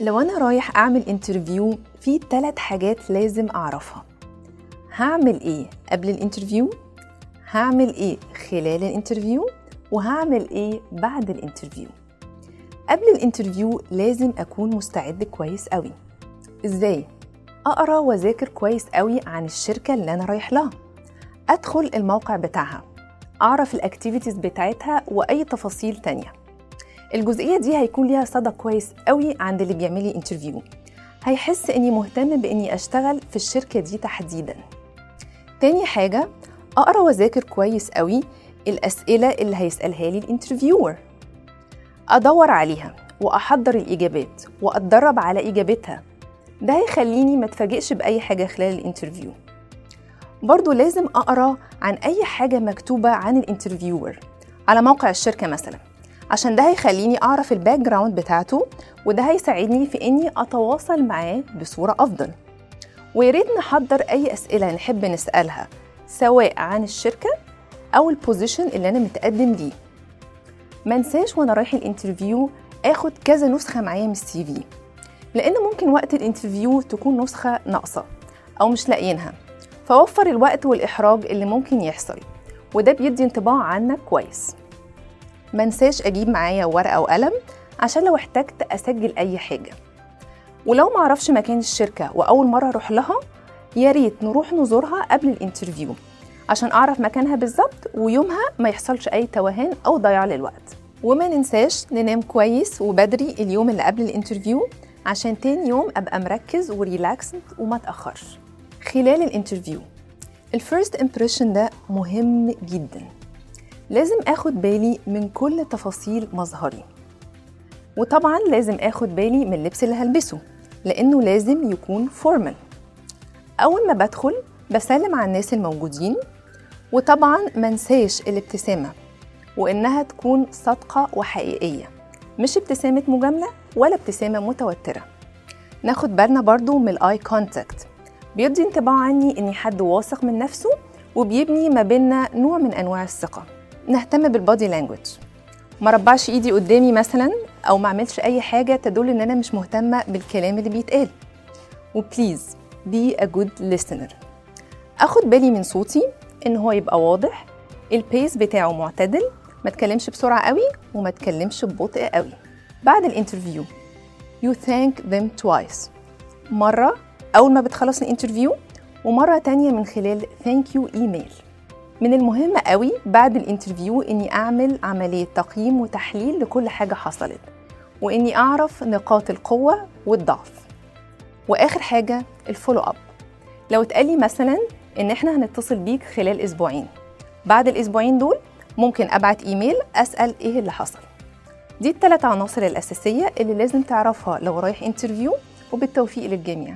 لو أنا رايح أعمل interview في ثلاث حاجات لازم أعرفها. هعمل إيه قبل ال interview هعمل إيه خلال ال interview وهعمل إيه بعد ال interview قبل ال interview لازم أكون مستعد كويس قوي إزاي؟ أقرأ وأذاكر كويس قوي عن الشركة اللي أنا رايح لها. أدخل الموقع بتاعها. أعرف ال activities بتاعتها وأي تفاصيل تانية. الجزئية دي هيكون ليها صدى كويس قوي عند اللي بيعمل لي interview هيحس إني مهتم بإني أشتغل في الشركة دي تحديدا. تاني حاجة أقرأ وأذاكر كويس قوي الأسئلة اللي هيسألها لي ال interviewer أدور عليها وأحضر الإجابات وأتدرب على إجابتها. ده هيخليني ما اتفاجئش بأي حاجة خلال ال interview برضو لازم أقرأ عن أي حاجة مكتوبة عن ال interviewer على موقع الشركة مثلا. عشان ده هيخليني أعرف ال background بتاعته وده هيساعدني في إني أتواصل معاه بصورة أفضل. ويا ريت نحضر أي أسئلة نحب نسألها سواء عن الشركة أو ال position اللي أنا متقدم ليه. منساش وأنا رايح ال interview آخد كذا نسخة معايا من ال CV لأن ممكن وقت ال interview تكون نسخة ناقصة أو مش لاقيينها. فوفر الوقت والإحراج اللي ممكن يحصل وده بيدي انطباع عنك كويس. منساش أجيب معايا ورقة وقلم عشان لو احتجت أسجل أي حاجة. ولو معرفش مكان الشركة وأول مرة أروح لها يا ريت نروح نزورها قبل ال interview عشان أعرف مكانها بالظبط ويومها ما يحصلش أي توهان أو ضياع للوقت. وما ننساش ننام كويس وبدري اليوم اللي قبل ال interview عشان تاني يوم أبقى مركز و relaxed وما تأخرش خلال ال interview. ال first impression ده مهم جداً. لازم آخد بالي من كل تفاصيل مظهري. وطبعا لازم آخد بالي من اللبس اللي هلبسه لأنه لازم يكون formal أول ما بدخل بسلم على الناس الموجودين وطبعا منساش الابتسامة وإنها تكون صادقة وحقيقية. مش ابتسامة مجاملة ولا ابتسامة متوترة. ناخد بالنا برضو من ال eye contact بيدي انطباع عني إني حد واثق من نفسه وبيبني ما بيننا نوع من أنواع الثقة. نهتم بال body language ما ربعش ايدي قدامي مثلا أو ما اعملش أي حاجة تدل إن أنا مش مهتمة بالكلام اللي بيتقال. و please be a good listener. أخد بالي من صوتي إن هو يبقى واضح. ال pace بتاعه معتدل. ما تكلمش بسرعة قوي وما تكلمش ببطء قوي. بعد ال interview you thank them twice. مرة أول ما بتخلص ال interview ومرة تانية من خلال thank you email من المهم قوي بعد ال interview إني أعمل عملية تقييم وتحليل لكل حاجة حصلت وإني أعرف نقاط القوة والضعف. وآخر حاجة ال follow up لو اتقالي مثلا إن إحنا هنتصل بيك خلال أسبوعين بعد الأسبوعين دول ممكن أبعت إيميل أسأل إيه اللي حصل. دي الثلاث عناصر الأساسية اللي لازم تعرفها لو رايح انترفيو وبالتوفيق للجميع.